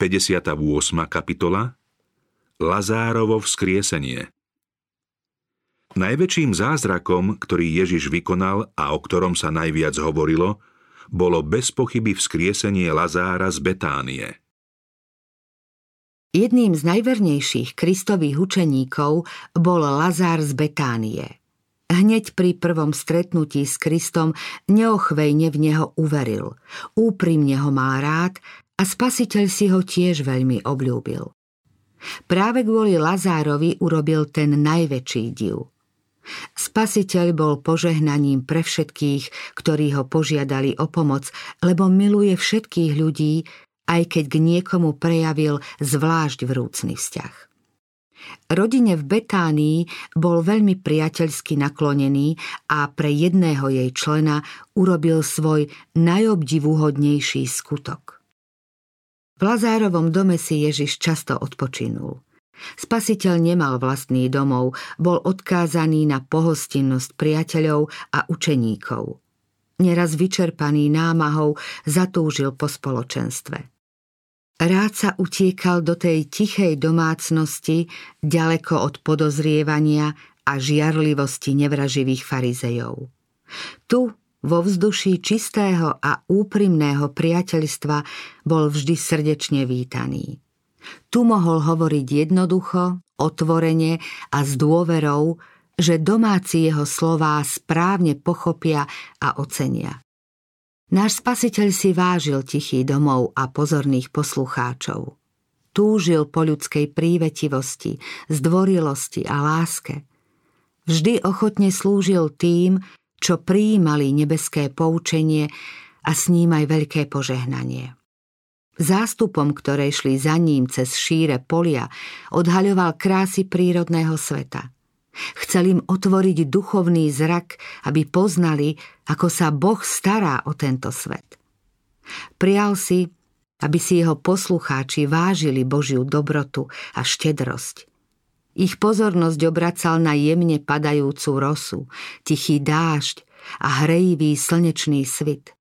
58. kapitola Lazárovo vzkriesenie Najväčším zázrakom, ktorý Ježiš vykonal a o ktorom sa najviac hovorilo, bolo bez pochyby vzkriesenie Lazára z Betánie. Jedným z najvernejších kristových učeníkov bol Lazár z Betánie. Hneď pri prvom stretnutí s Kristom neochvejne v neho uveril, úprimne ho mal rád a spasiteľ si ho tiež veľmi obľúbil. Práve kvôli Lazárovi urobil ten najväčší div. Spasiteľ bol požehnaním pre všetkých, ktorí ho požiadali o pomoc, lebo miluje všetkých ľudí, aj keď k niekomu prejavil zvlášť vrúcný vzťah. Rodine v Betánii bol veľmi priateľsky naklonený a pre jedného jej člena urobil svoj najobdivuhodnejší skutok. V Lazárovom dome si Ježiš často odpočinul. Spasiteľ nemal vlastný domov, bol odkázaný na pohostinnosť priateľov a učeníkov. Neraz vyčerpaný námahou zatúžil po spoločenstve. Rád sa utiekal do tej tichej domácnosti, ďaleko od podozrievania a žiarlivosti nevraživých farizejov. Tu vo vzduší čistého a úprimného priateľstva bol vždy srdečne vítaný. Tu mohol hovoriť jednoducho, otvorene a s dôverou, že domáci jeho slová správne pochopia a ocenia. Náš spasiteľ si vážil tichý domov a pozorných poslucháčov. Túžil po ľudskej prívetivosti, zdvorilosti a láske. Vždy ochotne slúžil tým, čo prijímali nebeské poučenie a s ním aj veľké požehnanie. Zástupom, ktoré šli za ním cez šíre polia, odhaľoval krásy prírodného sveta. Chcel im otvoriť duchovný zrak, aby poznali, ako sa Boh stará o tento svet. Prial si, aby si jeho poslucháči vážili Božiu dobrotu a štedrosť ich pozornosť obracal na jemne padajúcu rosu, tichý dážď a hrejivý slnečný svit.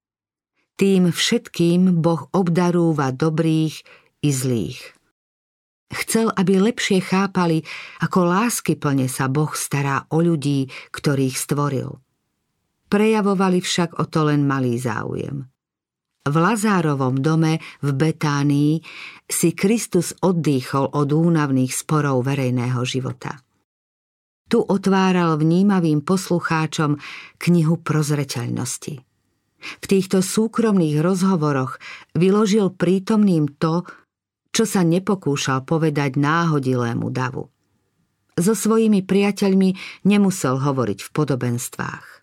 Tým všetkým Boh obdarúva dobrých i zlých. Chcel, aby lepšie chápali, ako lásky plne sa Boh stará o ľudí, ktorých stvoril. Prejavovali však o to len malý záujem. V Lazárovom dome v Betánii si Kristus oddychol od únavných sporov verejného života. Tu otváral vnímavým poslucháčom knihu prozreteľnosti. V týchto súkromných rozhovoroch vyložil prítomným to, čo sa nepokúšal povedať náhodilému davu. So svojimi priateľmi nemusel hovoriť v podobenstvách.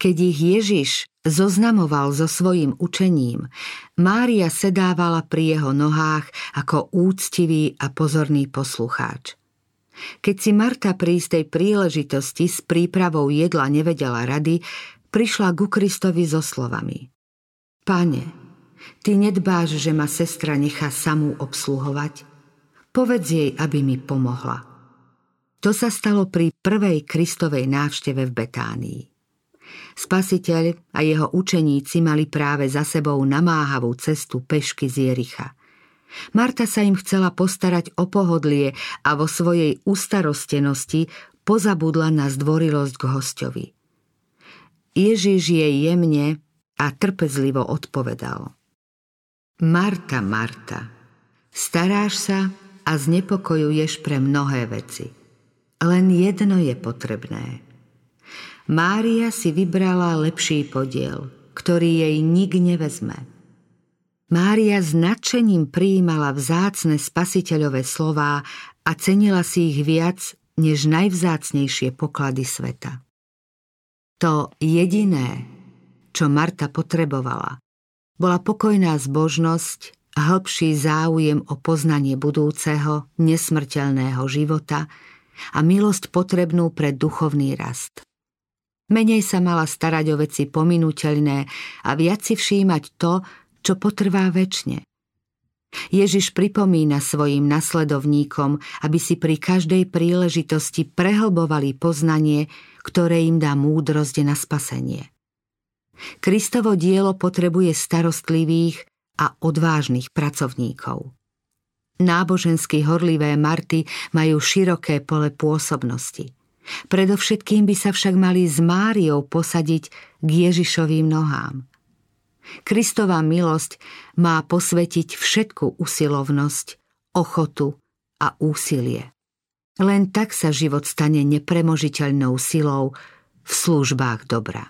Keď ich Ježiš zoznamoval so svojím učením, Mária sedávala pri jeho nohách ako úctivý a pozorný poslucháč. Keď si Marta pri istej príležitosti s prípravou jedla nevedela rady, prišla ku Kristovi so slovami. Pane, ty nedbáš, že ma sestra nechá samú obsluhovať? Povedz jej, aby mi pomohla. To sa stalo pri prvej Kristovej návšteve v Betánii. Spasiteľ a jeho učeníci mali práve za sebou namáhavú cestu pešky z Jericha. Marta sa im chcela postarať o pohodlie a vo svojej ustarostenosti pozabudla na zdvorilosť k hostovi. Ježiš jej jemne a trpezlivo odpovedal. Marta, Marta, staráš sa a znepokojuješ pre mnohé veci. Len jedno je potrebné – Mária si vybrala lepší podiel, ktorý jej nik nevezme. Mária s nadšením prijímala vzácne spasiteľové slová a cenila si ich viac než najvzácnejšie poklady sveta. To jediné, čo Marta potrebovala, bola pokojná zbožnosť, hĺbší záujem o poznanie budúceho, nesmrteľného života a milosť potrebnú pre duchovný rast. Menej sa mala starať o veci pominuteľné a viac si všímať to, čo potrvá väčšine. Ježiš pripomína svojim nasledovníkom, aby si pri každej príležitosti prehlbovali poznanie, ktoré im dá múdrosť na spasenie. Kristovo dielo potrebuje starostlivých a odvážnych pracovníkov. Nábožensky horlivé Marty majú široké pole pôsobnosti. Predovšetkým by sa však mali s Máriou posadiť k Ježišovým nohám. Kristová milosť má posvetiť všetku usilovnosť, ochotu a úsilie. Len tak sa život stane nepremožiteľnou silou v službách dobra.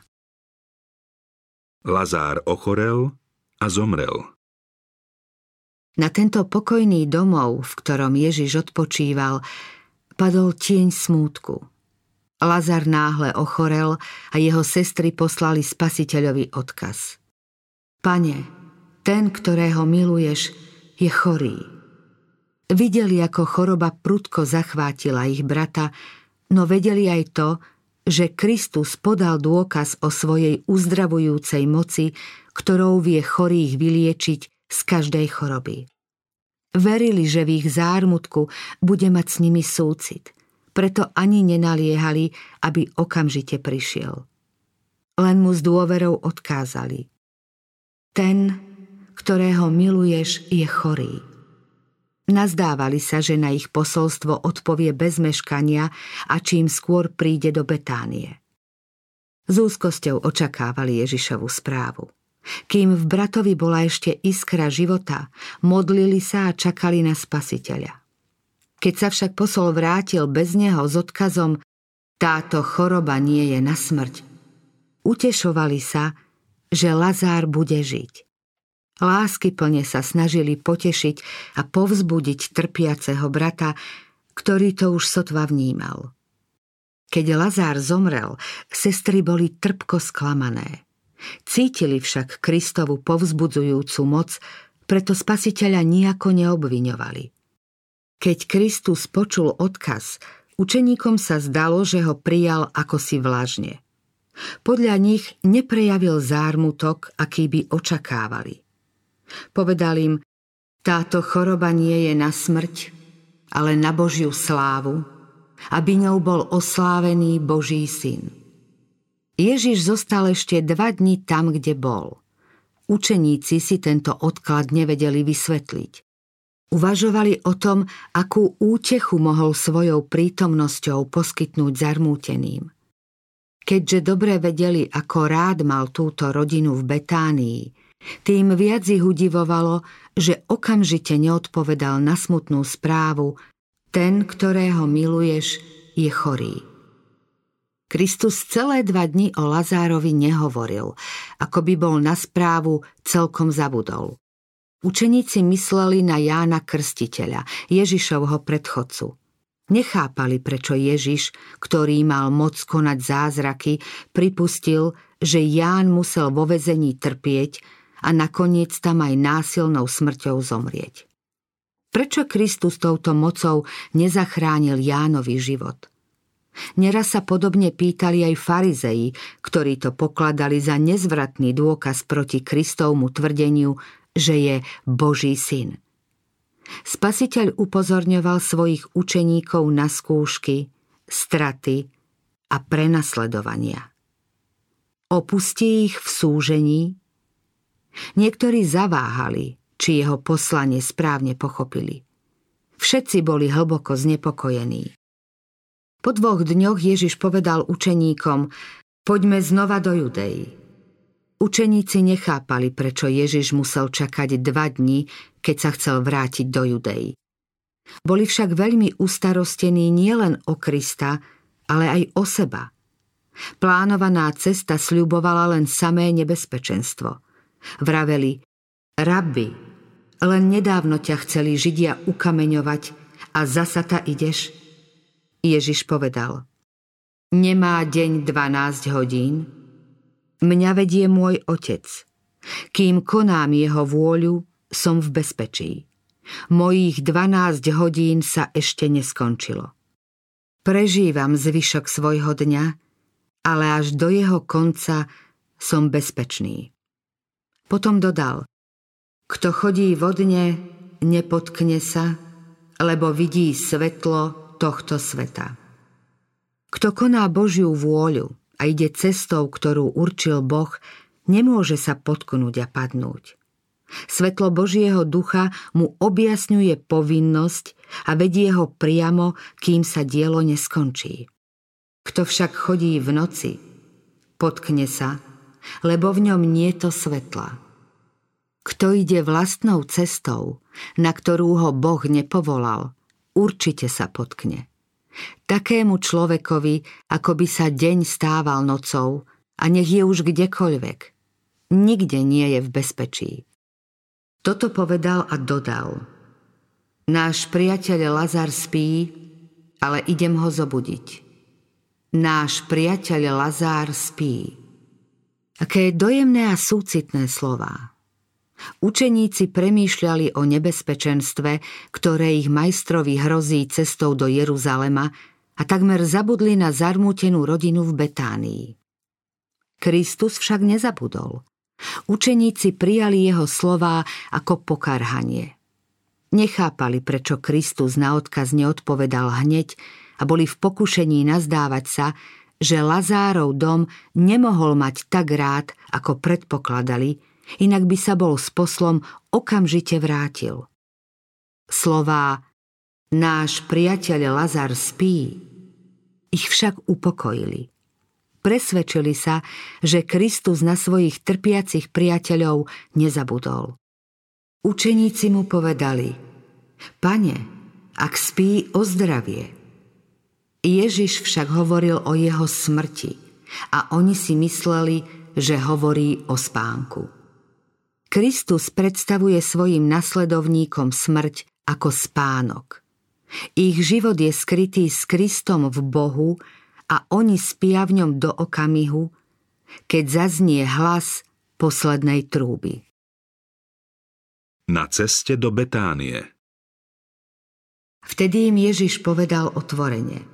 Lazár ochorel a zomrel. Na tento pokojný domov, v ktorom Ježiš odpočíval, padol tieň smútku. Lazar náhle ochorel a jeho sestry poslali spasiteľovi odkaz. Pane, ten, ktorého miluješ, je chorý. Videli, ako choroba prudko zachvátila ich brata, no vedeli aj to, že Kristus podal dôkaz o svojej uzdravujúcej moci, ktorou vie chorých vyliečiť z každej choroby. Verili, že v ich zármutku bude mať s nimi súcit, preto ani nenaliehali, aby okamžite prišiel. Len mu s dôverou odkázali. Ten, ktorého miluješ, je chorý. Nazdávali sa, že na ich posolstvo odpovie bez meškania a čím skôr príde do Betánie. S úzkosťou očakávali Ježišovu správu. Kým v bratovi bola ešte iskra života, modlili sa a čakali na spasiteľa. Keď sa však posol vrátil bez neho s odkazom táto choroba nie je na smrť, utešovali sa, že Lazár bude žiť. Lásky plne sa snažili potešiť a povzbudiť trpiaceho brata, ktorý to už sotva vnímal. Keď Lazár zomrel, sestry boli trpko sklamané. Cítili však Kristovu povzbudzujúcu moc, preto spasiteľa nejako neobviňovali. Keď Kristus počul odkaz, učeníkom sa zdalo, že ho prijal ako si vlažne. Podľa nich neprejavil zármutok, aký by očakávali. Povedal im, táto choroba nie je na smrť, ale na Božiu slávu, aby ňou bol oslávený Boží syn. Ježiš zostal ešte dva dni tam, kde bol. Učeníci si tento odklad nevedeli vysvetliť. Uvažovali o tom, akú útechu mohol svojou prítomnosťou poskytnúť zarmúteným. Keďže dobre vedeli, ako rád mal túto rodinu v Betánii, tým viac ich udivovalo, že okamžite neodpovedal na smutnú správu ten, ktorého miluješ, je chorý. Kristus celé dva dni o Lazárovi nehovoril, ako by bol na správu celkom zabudol. Učeníci mysleli na Jána Krstiteľa, Ježišovho predchodcu. Nechápali, prečo Ježiš, ktorý mal moc konať zázraky, pripustil, že Ján musel vo vezení trpieť a nakoniec tam aj násilnou smrťou zomrieť. Prečo Kristus touto mocou nezachránil Jánovi život? Neraz sa podobne pýtali aj farizei, ktorí to pokladali za nezvratný dôkaz proti Kristovmu tvrdeniu, že je Boží syn. Spasiteľ upozorňoval svojich učeníkov na skúšky, straty a prenasledovania. Opustí ich v súžení? Niektorí zaváhali, či jeho poslanie správne pochopili. Všetci boli hlboko znepokojení. Po dvoch dňoch Ježiš povedal učeníkom, poďme znova do Judei. Učeníci nechápali, prečo Ježiš musel čakať dva dni, keď sa chcel vrátiť do Judei. Boli však veľmi ustarostení nielen o Krista, ale aj o seba. Plánovaná cesta sľubovala len samé nebezpečenstvo. Vraveli, rabbi, len nedávno ťa chceli Židia ukameňovať a zasa ta ideš – Ježiš povedal, nemá deň 12 hodín? Mňa vedie môj otec. Kým konám jeho vôľu, som v bezpečí. Mojích 12 hodín sa ešte neskončilo. Prežívam zvyšok svojho dňa, ale až do jeho konca som bezpečný. Potom dodal, kto chodí vodne, nepotkne sa, lebo vidí svetlo tohto sveta. Kto koná Božiu vôľu a ide cestou, ktorú určil Boh, nemôže sa potknúť a padnúť. Svetlo Božieho ducha mu objasňuje povinnosť a vedie ho priamo, kým sa dielo neskončí. Kto však chodí v noci, potkne sa, lebo v ňom nie to svetla. Kto ide vlastnou cestou, na ktorú ho Boh nepovolal, určite sa potkne. Takému človekovi, ako by sa deň stával nocou, a nech je už kdekoľvek. Nikde nie je v bezpečí. Toto povedal a dodal. Náš priateľ Lazar spí, ale idem ho zobudiť. Náš priateľ Lazár spí. Aké dojemné a súcitné slová. Učeníci premýšľali o nebezpečenstve, ktoré ich majstrovi hrozí cestou do Jeruzalema a takmer zabudli na zarmútenú rodinu v Betánii. Kristus však nezabudol. Učeníci prijali jeho slová ako pokarhanie. Nechápali, prečo Kristus na odkaz neodpovedal hneď a boli v pokušení nazdávať sa, že Lazárov dom nemohol mať tak rád, ako predpokladali, inak by sa bol s poslom okamžite vrátil. Slová Náš priateľ Lazar spí ich však upokojili. Presvedčili sa, že Kristus na svojich trpiacich priateľov nezabudol. Učeníci mu povedali, Pane, ak spí, ozdravie. Ježiš však hovoril o jeho smrti a oni si mysleli, že hovorí o spánku. Kristus predstavuje svojim nasledovníkom smrť ako spánok. Ich život je skrytý s Kristom v Bohu a oni spia v ňom do okamihu, keď zaznie hlas poslednej trúby. Na ceste do Betánie Vtedy im Ježiš povedal otvorene.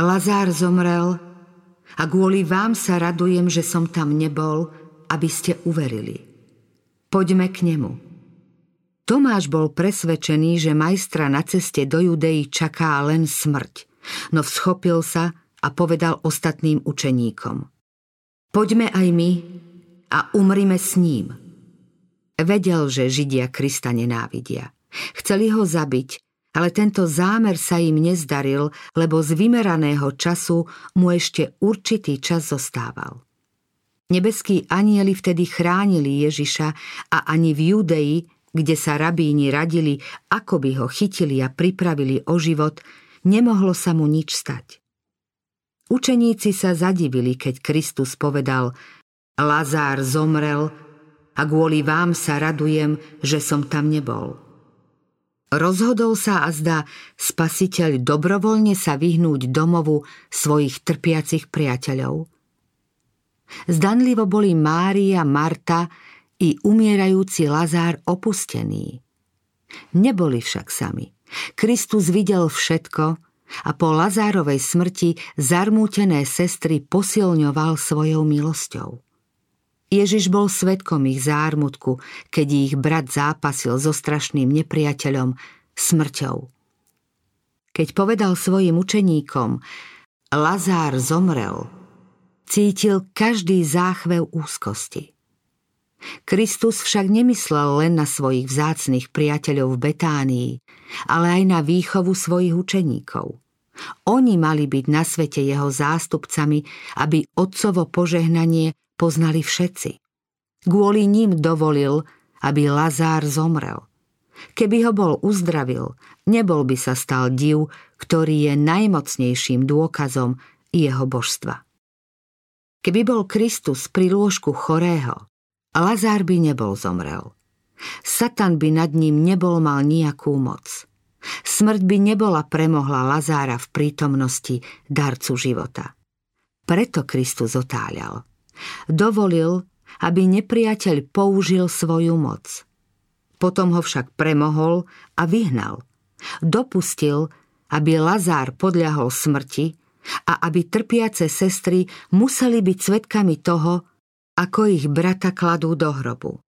Lazár zomrel a kvôli vám sa radujem, že som tam nebol, aby ste uverili. Poďme k nemu. Tomáš bol presvedčený, že majstra na ceste do Judei čaká len smrť, no vschopil sa a povedal ostatným učeníkom. Poďme aj my a umrime s ním. Vedel, že Židia Krista nenávidia. Chceli ho zabiť, ale tento zámer sa im nezdaril, lebo z vymeraného času mu ešte určitý čas zostával. Nebeskí anieli vtedy chránili Ježiša a ani v Judei, kde sa rabíni radili, ako by ho chytili a pripravili o život, nemohlo sa mu nič stať. Učeníci sa zadivili, keď Kristus povedal Lazár zomrel a kvôli vám sa radujem, že som tam nebol. Rozhodol sa a zdá spasiteľ dobrovoľne sa vyhnúť domovu svojich trpiacich priateľov. Zdanlivo boli Mária, Marta i umierajúci Lazár opustení. Neboli však sami. Kristus videl všetko a po Lazárovej smrti zarmútené sestry posilňoval svojou milosťou. Ježiš bol svetkom ich zármutku, keď ich brat zápasil so strašným nepriateľom, smrťou. Keď povedal svojim učeníkom, Lazár zomrel, cítil každý záchvev úzkosti. Kristus však nemyslel len na svojich vzácných priateľov v Betánii, ale aj na výchovu svojich učeníkov. Oni mali byť na svete jeho zástupcami, aby otcovo požehnanie poznali všetci. Kvôli ním dovolil, aby Lazár zomrel. Keby ho bol uzdravil, nebol by sa stal div, ktorý je najmocnejším dôkazom jeho božstva. Keby bol Kristus pri lôžku chorého, Lazár by nebol zomrel. Satan by nad ním nebol mal nejakú moc. Smrť by nebola premohla Lazára v prítomnosti darcu života. Preto Kristus otáľal. Dovolil, aby nepriateľ použil svoju moc. Potom ho však premohol a vyhnal. Dopustil, aby Lazár podľahol smrti a aby trpiace sestry museli byť svetkami toho, ako ich brata kladú do hrobu.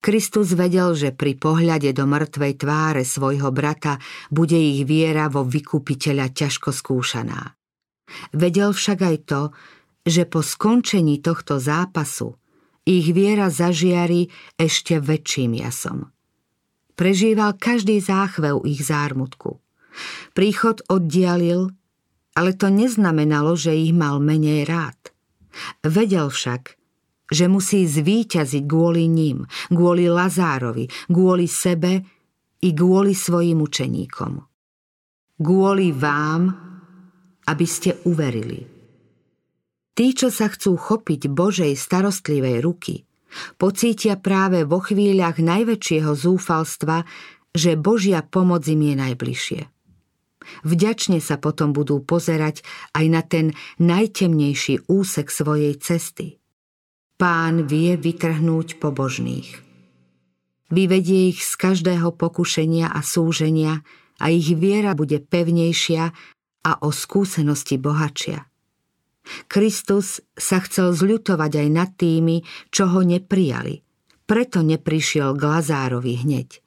Kristus vedel, že pri pohľade do mŕtvej tváre svojho brata bude ich viera vo vykupiteľa ťažko skúšaná. Vedel však aj to, že po skončení tohto zápasu ich viera zažiari ešte väčším jasom. Prežíval každý záchvev ich zármutku. Príchod oddialil, ale to neznamenalo, že ich mal menej rád. Vedel však, že musí zvíťaziť kvôli ním, kvôli Lazárovi, kvôli sebe i kvôli svojim učeníkom. Kvôli vám, aby ste uverili. Tí, čo sa chcú chopiť Božej starostlivej ruky, pocítia práve vo chvíľach najväčšieho zúfalstva, že Božia pomoc im je najbližšie. Vďačne sa potom budú pozerať aj na ten najtemnejší úsek svojej cesty. Pán vie vytrhnúť pobožných. Vyvedie ich z každého pokušenia a súženia a ich viera bude pevnejšia a o skúsenosti bohačia. Kristus sa chcel zľutovať aj nad tými, čo ho neprijali. Preto neprišiel k Lazárovi hneď.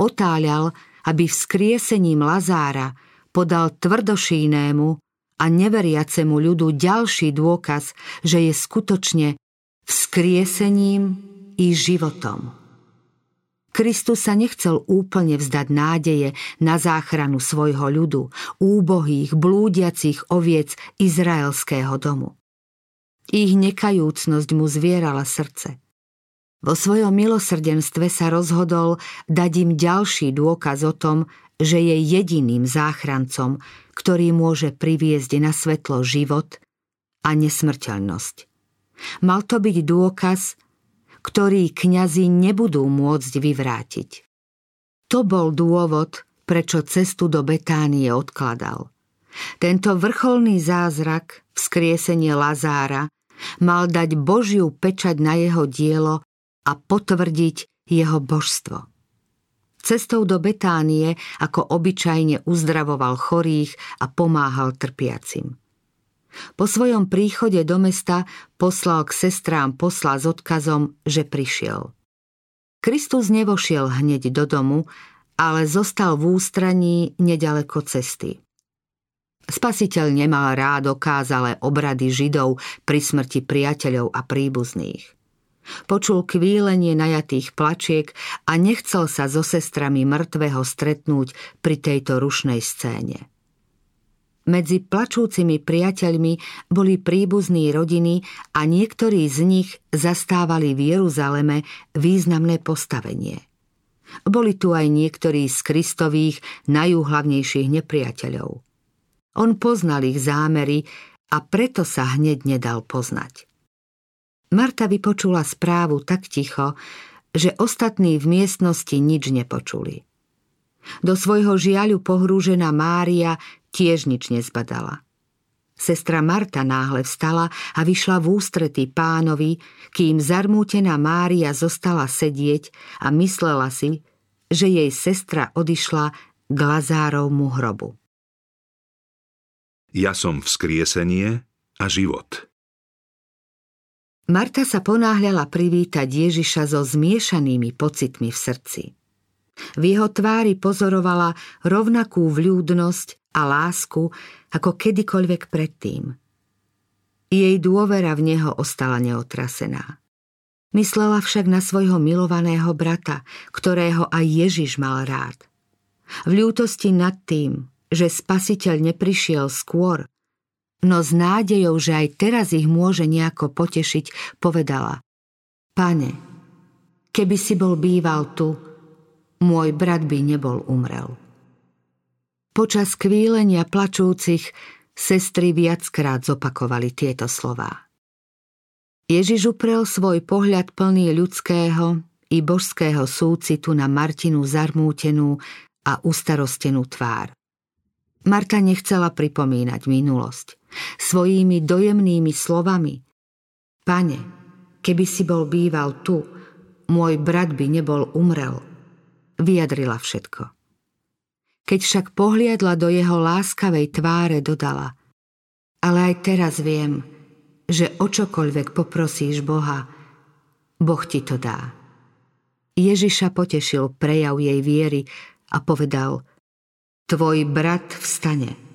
Otáľal, aby vzkriesením Lazára podal tvrdošínému a neveriacemu ľudu ďalší dôkaz, že je skutočne vzkriesením i životom. Kristus sa nechcel úplne vzdať nádeje na záchranu svojho ľudu, úbohých, blúdiacich oviec izraelského domu. Ich nekajúcnosť mu zvierala srdce. Vo svojom milosrdenstve sa rozhodol dať im ďalší dôkaz o tom, že je jediným záchrancom, ktorý môže priviesť na svetlo život a nesmrteľnosť. Mal to byť dôkaz, ktorý kňazi nebudú môcť vyvrátiť. To bol dôvod, prečo cestu do Betánie odkladal. Tento vrcholný zázrak, vzkriesenie Lazára, mal dať Božiu pečať na jeho dielo a potvrdiť jeho božstvo. Cestou do Betánie ako obyčajne uzdravoval chorých a pomáhal trpiacim. Po svojom príchode do mesta poslal k sestrám posla s odkazom, že prišiel. Kristus nevošiel hneď do domu, ale zostal v ústraní nedaleko cesty. Spasiteľ nemal rád okázalé obrady Židov pri smrti priateľov a príbuzných. Počul kvílenie najatých plačiek a nechcel sa so sestrami mŕtvého stretnúť pri tejto rušnej scéne. Medzi plačúcimi priateľmi boli príbuzní rodiny a niektorí z nich zastávali v Jeruzaleme významné postavenie. Boli tu aj niektorí z Kristových najúhlavnejších nepriateľov. On poznal ich zámery a preto sa hneď nedal poznať. Marta vypočula správu tak ticho, že ostatní v miestnosti nič nepočuli. Do svojho žiaľu pohrúžená Mária tiež nič nezbadala. Sestra Marta náhle vstala a vyšla v ústretí pánovi, kým zarmútená Mária zostala sedieť a myslela si, že jej sestra odišla k Lazárovmu hrobu. Ja som vzkriesenie a život. Marta sa ponáhľala privítať Ježiša so zmiešanými pocitmi v srdci. V jeho tvári pozorovala rovnakú vľúdnosť a lásku ako kedykoľvek predtým. Jej dôvera v neho ostala neotrasená. Myslela však na svojho milovaného brata, ktorého aj Ježiš mal rád. V ľútosti nad tým, že spasiteľ neprišiel skôr, no s nádejou, že aj teraz ich môže nejako potešiť, povedala Pane, keby si bol býval tu, môj brat by nebol umrel. Počas kvílenia plačúcich sestry viackrát zopakovali tieto slová. Ježiš uprel svoj pohľad plný ľudského i božského súcitu na Martinu zarmútenú a ustarostenú tvár. Marta nechcela pripomínať minulosť. Svojimi dojemnými slovami Pane, keby si bol býval tu, môj brat by nebol umrel – vyjadrila všetko. Keď však pohliadla do jeho láskavej tváre, dodala Ale aj teraz viem, že o čokoľvek poprosíš Boha, Boh ti to dá. Ježiša potešil prejav jej viery a povedal Tvoj brat vstane.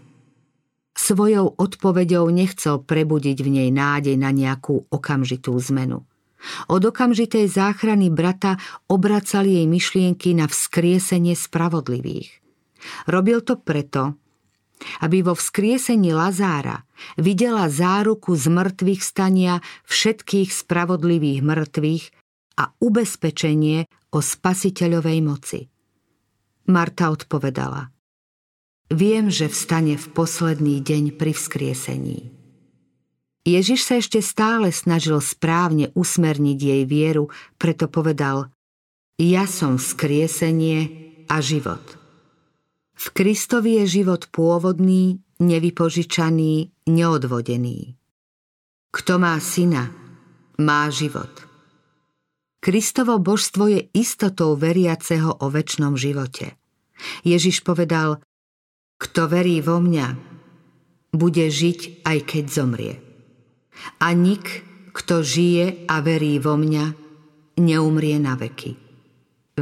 Svojou odpoveďou nechcel prebudiť v nej nádej na nejakú okamžitú zmenu. Od okamžitej záchrany brata obracali jej myšlienky na vzkriesenie spravodlivých. Robil to preto, aby vo vzkriesení Lazára videla záruku z mŕtvych stania všetkých spravodlivých mŕtvych a ubezpečenie o spasiteľovej moci. Marta odpovedala Viem, že vstane v posledný deň pri vzkriesení. Ježiš sa ešte stále snažil správne usmerniť jej vieru, preto povedal Ja som vzkriesenie a život. V Kristovi je život pôvodný, nevypožičaný, neodvodený. Kto má syna, má život. Kristovo božstvo je istotou veriaceho o väčšnom živote. Ježiš povedal, kto verí vo mňa, bude žiť aj keď zomrie. A nik, kto žije a verí vo mňa, neumrie na veky.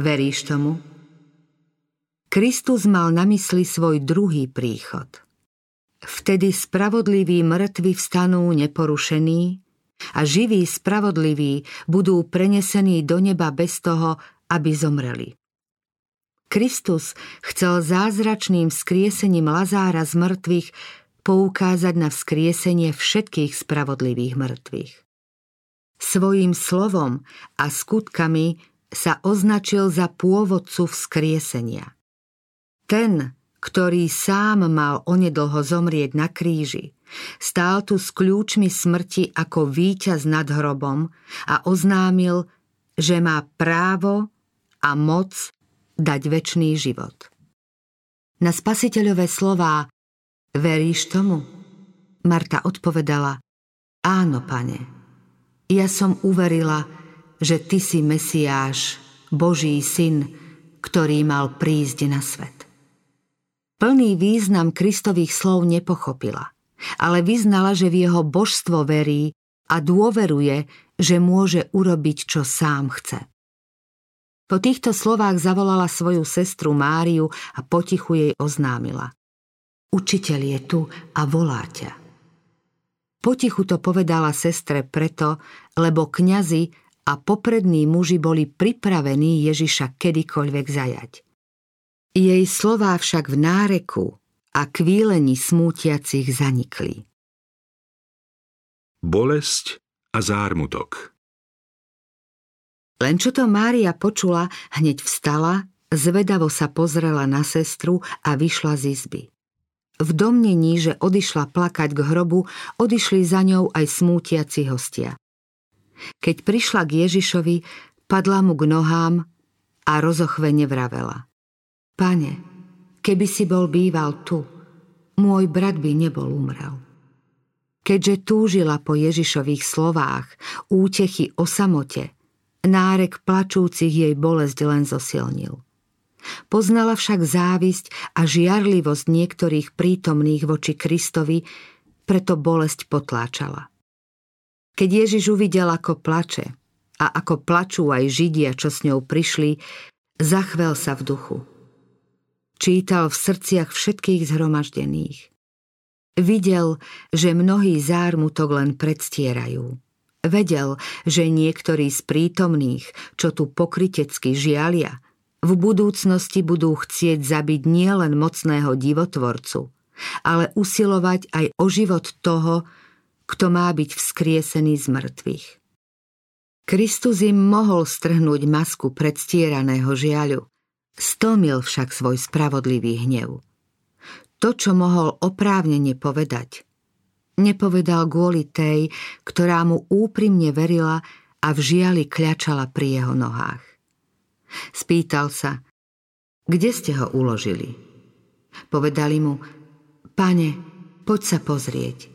Veríš tomu? Kristus mal na mysli svoj druhý príchod. Vtedy spravodliví mŕtvi vstanú neporušení a živí spravodliví budú prenesení do neba bez toho, aby zomreli. Kristus chcel zázračným vzkriesením Lazára z mŕtvych poukázať na vzkriesenie všetkých spravodlivých mŕtvych. Svojím slovom a skutkami sa označil za pôvodcu vzkriesenia. Ten, ktorý sám mal onedlho zomrieť na kríži, stál tu s kľúčmi smrti ako víťaz nad hrobom a oznámil, že má právo a moc dať väčší život. Na spasiteľové slová Veríš tomu? Marta odpovedala Áno, pane. Ja som uverila, že ty si Mesiáš, Boží syn, ktorý mal prísť na svet. Plný význam Kristových slov nepochopila, ale vyznala, že v jeho božstvo verí a dôveruje, že môže urobiť, čo sám chce. Po týchto slovách zavolala svoju sestru Máriu a potichu jej oznámila. Učiteľ je tu a volá ťa. Potichu to povedala sestre preto, lebo kňazi a poprední muži boli pripravení Ježiša kedykoľvek zajať. Jej slová však v náreku a kvílení smútiacich zanikli. Bolesť a zármutok Len čo to Mária počula, hneď vstala, zvedavo sa pozrela na sestru a vyšla z izby. V domnení, že odišla plakať k hrobu, odišli za ňou aj smútiaci hostia. Keď prišla k Ježišovi, padla mu k nohám a rozochvene vravela. Pane, keby si bol býval tu, môj brat by nebol umrel. Keďže túžila po Ježišových slovách, útechy o samote, nárek plačúcich jej bolesť len zosilnil. Poznala však závisť a žiarlivosť niektorých prítomných voči Kristovi, preto bolesť potláčala. Keď Ježiš uvidel, ako plače a ako plačú aj Židia, čo s ňou prišli, zachvel sa v duchu. Čítal v srdciach všetkých zhromaždených. Videl, že mnohí zármutok len predstierajú. Vedel, že niektorí z prítomných, čo tu pokrytecky žialia, v budúcnosti budú chcieť zabiť nielen mocného divotvorcu, ale usilovať aj o život toho, kto má byť vzkriesený z mŕtvych. Kristus im mohol strhnúť masku predstieraného žiaľu, stlmil však svoj spravodlivý hnev. To, čo mohol oprávnene povedať, nepovedal kvôli tej, ktorá mu úprimne verila a v žiali kľačala pri jeho nohách. Spýtal sa, kde ste ho uložili? Povedali mu, pane, poď sa pozrieť.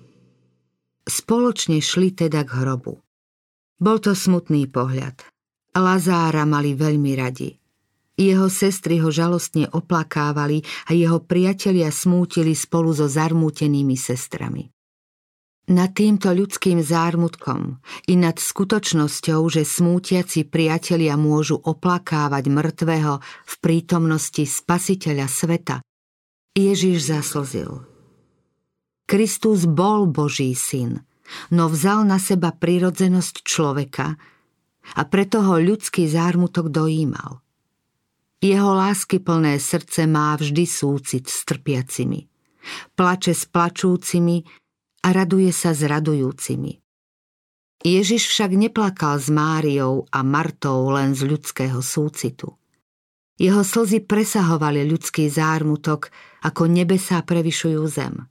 Spoločne šli teda k hrobu. Bol to smutný pohľad. Lazára mali veľmi radi. Jeho sestry ho žalostne oplakávali a jeho priatelia smútili spolu so zarmútenými sestrami. Nad týmto ľudským zármutkom i nad skutočnosťou, že smútiaci priatelia môžu oplakávať mŕtvého v prítomnosti spasiteľa sveta, Ježiš zaslzil. Kristus bol Boží syn, no vzal na seba prirodzenosť človeka, a preto ho ľudský zármutok dojímal. Jeho lásky plné srdce má vždy súcit s trpiacimi. Plače s plačúcimi a raduje sa s radujúcimi. Ježiš však neplakal s Máriou a Martou len z ľudského súcitu. Jeho slzy presahovali ľudský zármutok, ako nebesá prevyšujú zem.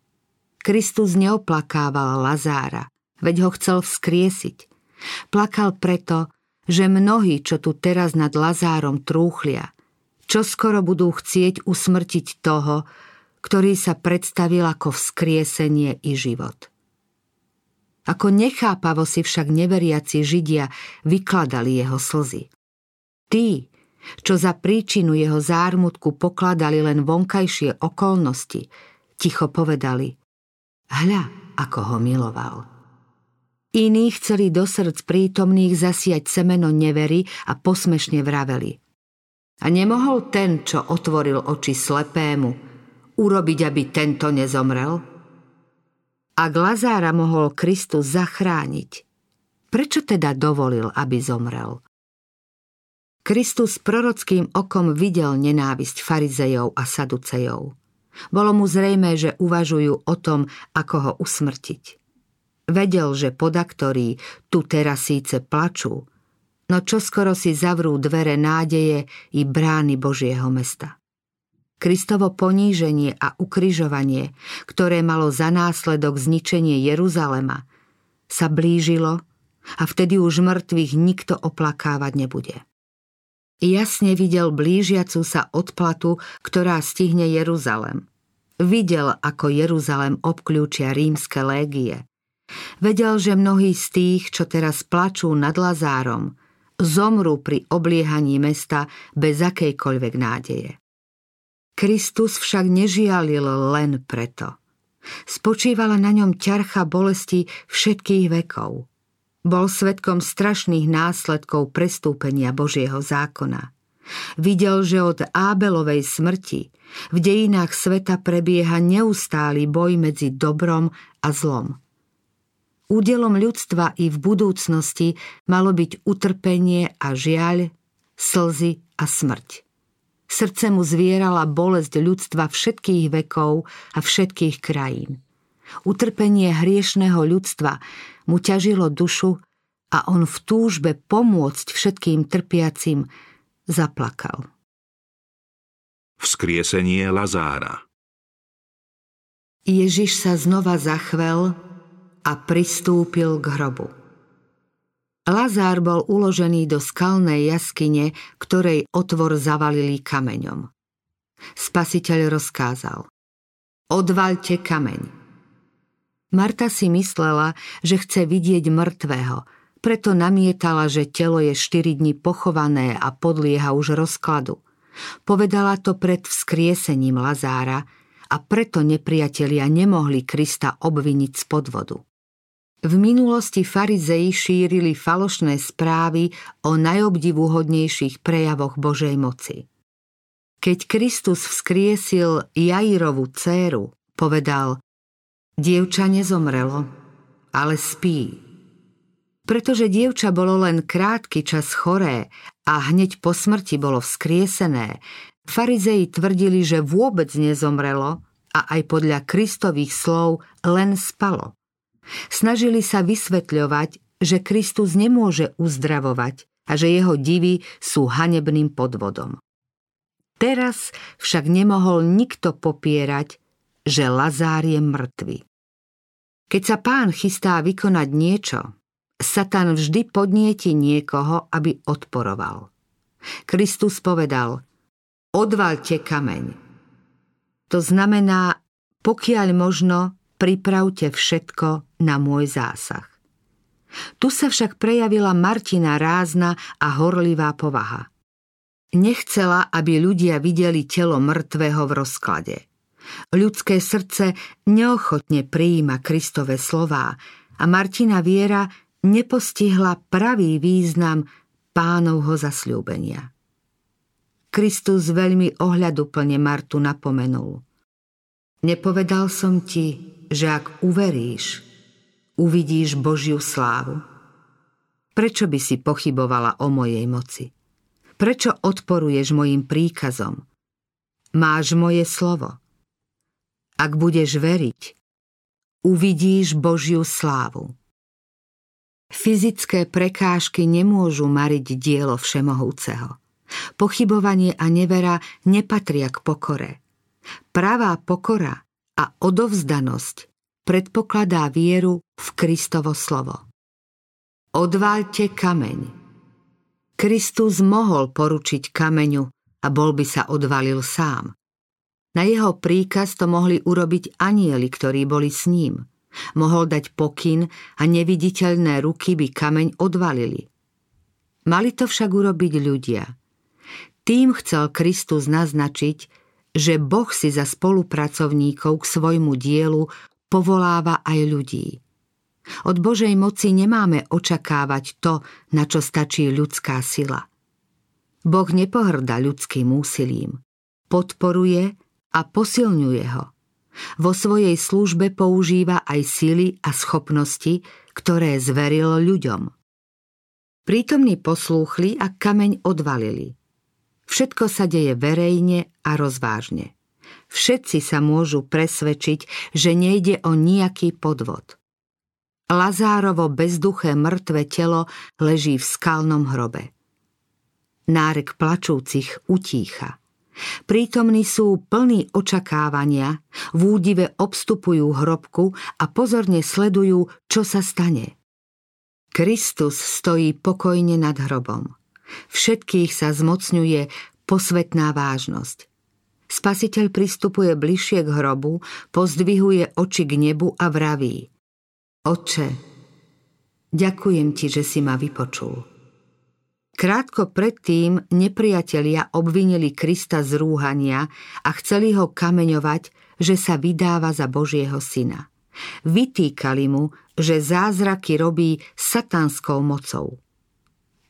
Kristus neoplakával Lazára, veď ho chcel vzkriesiť. Plakal preto, že mnohí, čo tu teraz nad Lazárom trúchlia, čo skoro budú chcieť usmrtiť toho, ktorý sa predstavil ako vzkriesenie i život. Ako nechápavo si však neveriaci Židia vykladali jeho slzy. Tí, čo za príčinu jeho zármutku pokladali len vonkajšie okolnosti, ticho povedali Hľa, ako ho miloval. Iní chceli do srdc prítomných zasiať semeno nevery a posmešne vraveli – a nemohol ten, čo otvoril oči slepému, urobiť, aby tento nezomrel? Ak Lazára mohol Kristus zachrániť, prečo teda dovolil, aby zomrel? Kristus prorockým okom videl nenávisť farizejov a saducejov. Bolo mu zrejme, že uvažujú o tom, ako ho usmrtiť. Vedel, že podaktorí tu teraz síce plačú, no čoskoro si zavrú dvere nádeje i brány Božieho mesta. Kristovo poníženie a ukryžovanie, ktoré malo za následok zničenie Jeruzalema, sa blížilo a vtedy už mŕtvych nikto oplakávať nebude. Jasne videl blížiacu sa odplatu, ktorá stihne Jeruzalem. Videl, ako Jeruzalem obklúčia rímske légie. Vedel, že mnohí z tých, čo teraz plačú nad Lazárom, zomrú pri obliehaní mesta bez akejkoľvek nádeje. Kristus však nežialil len preto. Spočívala na ňom ťarcha bolesti všetkých vekov. Bol svetkom strašných následkov prestúpenia Božieho zákona. Videl, že od Ábelovej smrti v dejinách sveta prebieha neustály boj medzi dobrom a zlom. Údelom ľudstva i v budúcnosti malo byť utrpenie a žiaľ, slzy a smrť. Srdce mu zvierala bolesť ľudstva všetkých vekov a všetkých krajín. Utrpenie hriešného ľudstva mu ťažilo dušu a on v túžbe pomôcť všetkým trpiacim zaplakal. Vzkriesenie Lazára Ježiš sa znova zachvel a pristúpil k hrobu. Lazár bol uložený do skalnej jaskyne, ktorej otvor zavalili kameňom. Spasiteľ rozkázal. Odvalte kameň. Marta si myslela, že chce vidieť mŕtvého, preto namietala, že telo je štyri dni pochované a podlieha už rozkladu. Povedala to pred vzkriesením Lazára a preto nepriatelia nemohli Krista obviniť z podvodu. V minulosti farizei šírili falošné správy o najobdivuhodnejších prejavoch Božej moci. Keď Kristus vzkriesil Jairovu dceru, povedal Dievča nezomrelo, ale spí. Pretože dievča bolo len krátky čas choré a hneď po smrti bolo vzkriesené, farizei tvrdili, že vôbec nezomrelo a aj podľa Kristových slov len spalo. Snažili sa vysvetľovať, že Kristus nemôže uzdravovať a že jeho divy sú hanebným podvodom. Teraz však nemohol nikto popierať, že Lazár je mŕtvy. Keď sa pán chystá vykonať niečo, Satan vždy podnieti niekoho, aby odporoval. Kristus povedal, odvalte kameň. To znamená, pokiaľ možno, pripravte všetko na môj zásah. Tu sa však prejavila Martina rázna a horlivá povaha. Nechcela, aby ľudia videli telo mŕtvého v rozklade. Ľudské srdce neochotne prijíma Kristove slová a Martina viera nepostihla pravý význam pánovho zasľúbenia. Kristus veľmi ohľaduplne Martu napomenul. Nepovedal som ti, že ak uveríš, uvidíš Božiu slávu. Prečo by si pochybovala o mojej moci? Prečo odporuješ mojim príkazom? Máš moje slovo. Ak budeš veriť, uvidíš Božiu slávu. Fyzické prekážky nemôžu mariť dielo Všemohúceho. Pochybovanie a nevera nepatria k pokore. Pravá pokora a odovzdanosť predpokladá vieru v Kristovo slovo. Odváľte kameň. Kristus mohol poručiť kameňu a bol by sa odvalil sám. Na jeho príkaz to mohli urobiť anieli, ktorí boli s ním. Mohol dať pokyn a neviditeľné ruky by kameň odvalili. Mali to však urobiť ľudia. Tým chcel Kristus naznačiť, že Boh si za spolupracovníkov k svojmu dielu povoláva aj ľudí. Od Božej moci nemáme očakávať to, na čo stačí ľudská sila. Boh nepohrda ľudským úsilím. Podporuje a posilňuje ho. Vo svojej službe používa aj sily a schopnosti, ktoré zveril ľuďom. Prítomní poslúchli a kameň odvalili. Všetko sa deje verejne a rozvážne. Všetci sa môžu presvedčiť, že nejde o nejaký podvod. Lazárovo bezduché mŕtve telo leží v skalnom hrobe. Nárek plačúcich utícha. Prítomní sú plní očakávania, v údive obstupujú hrobku a pozorne sledujú, čo sa stane. Kristus stojí pokojne nad hrobom. Všetkých sa zmocňuje posvetná vážnosť. Spasiteľ pristupuje bližšie k hrobu, pozdvihuje oči k nebu a vraví – Oče, ďakujem ti, že si ma vypočul. Krátko predtým nepriatelia obvinili Krista z rúhania a chceli ho kameňovať, že sa vydáva za Božieho syna. Vytýkali mu, že zázraky robí satanskou mocou.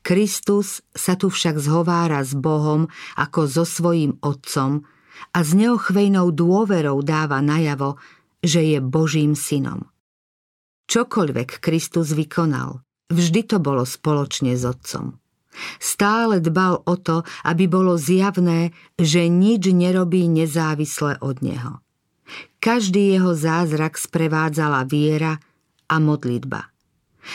Kristus sa tu však zhovára s Bohom ako so svojím otcom a s neochvejnou dôverou dáva najavo, že je Božím synom. Čokoľvek Kristus vykonal, vždy to bolo spoločne s Otcom. Stále dbal o to, aby bolo zjavné, že nič nerobí nezávisle od Neho. Každý jeho zázrak sprevádzala viera a modlitba.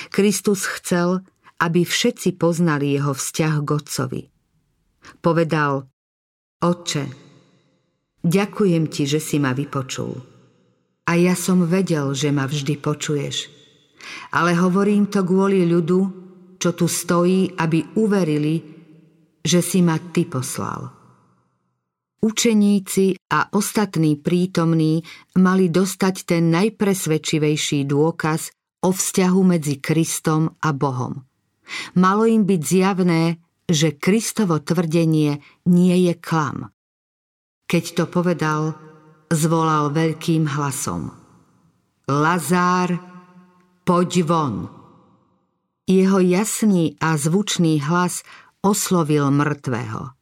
Kristus chcel, aby všetci poznali jeho vzťah k Otcovi. Povedal, Otče, ďakujem ti, že si ma vypočul. A ja som vedel, že ma vždy počuješ. Ale hovorím to kvôli ľudu, čo tu stojí, aby uverili, že si ma ty poslal. Učeníci a ostatní prítomní mali dostať ten najpresvedčivejší dôkaz o vzťahu medzi Kristom a Bohom. Malo im byť zjavné, že Kristovo tvrdenie nie je klam. Keď to povedal, zvolal veľkým hlasom. Lazár, poď von! Jeho jasný a zvučný hlas oslovil mŕtvého.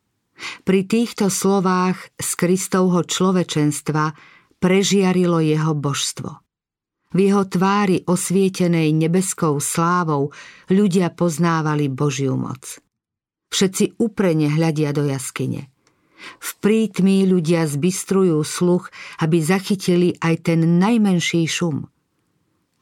Pri týchto slovách z Kristovho človečenstva prežiarilo jeho božstvo. V jeho tvári osvietenej nebeskou slávou ľudia poznávali Božiu moc. Všetci úprene hľadia do jaskyne. V prítmi ľudia zbystrujú sluch, aby zachytili aj ten najmenší šum.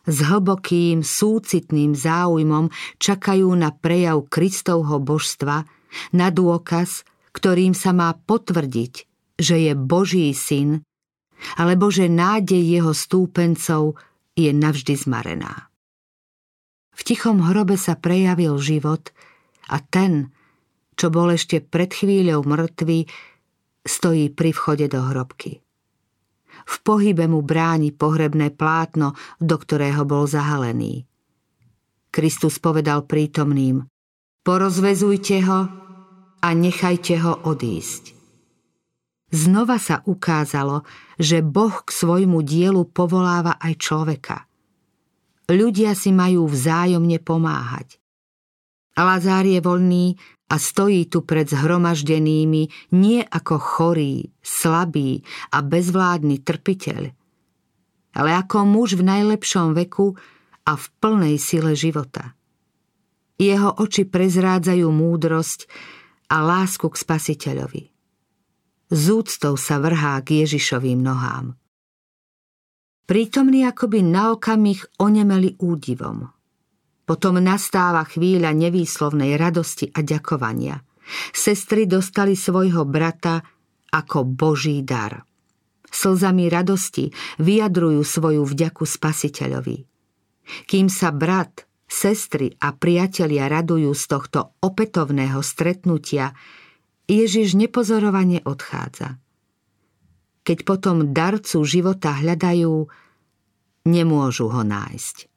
S hlbokým, súcitným záujmom čakajú na prejav Kristovho božstva, na dôkaz, ktorým sa má potvrdiť, že je Boží syn, alebo že nádej jeho stúpencov je navždy zmarená. V tichom hrobe sa prejavil život a ten, čo bol ešte pred chvíľou mŕtvy, stojí pri vchode do hrobky. V pohybe mu bráni pohrebné plátno, do ktorého bol zahalený. Kristus povedal prítomným, porozvezujte ho a nechajte ho odísť. Znova sa ukázalo, že Boh k svojmu dielu povoláva aj človeka. Ľudia si majú vzájomne pomáhať. Lazár je voľný a stojí tu pred zhromaždenými nie ako chorý, slabý a bezvládny trpiteľ, ale ako muž v najlepšom veku a v plnej sile života. Jeho oči prezrádzajú múdrosť a lásku k spasiteľovi. Z úctou sa vrhá k Ježišovým nohám. Prítomní akoby na okamih onemeli údivom. Potom nastáva chvíľa nevýslovnej radosti a ďakovania. Sestry dostali svojho brata ako Boží dar. Slzami radosti vyjadrujú svoju vďaku spasiteľovi. Kým sa brat, sestry a priatelia radujú z tohto opätovného stretnutia, Ježiš nepozorovane odchádza. Keď potom darcu života hľadajú, nemôžu ho nájsť.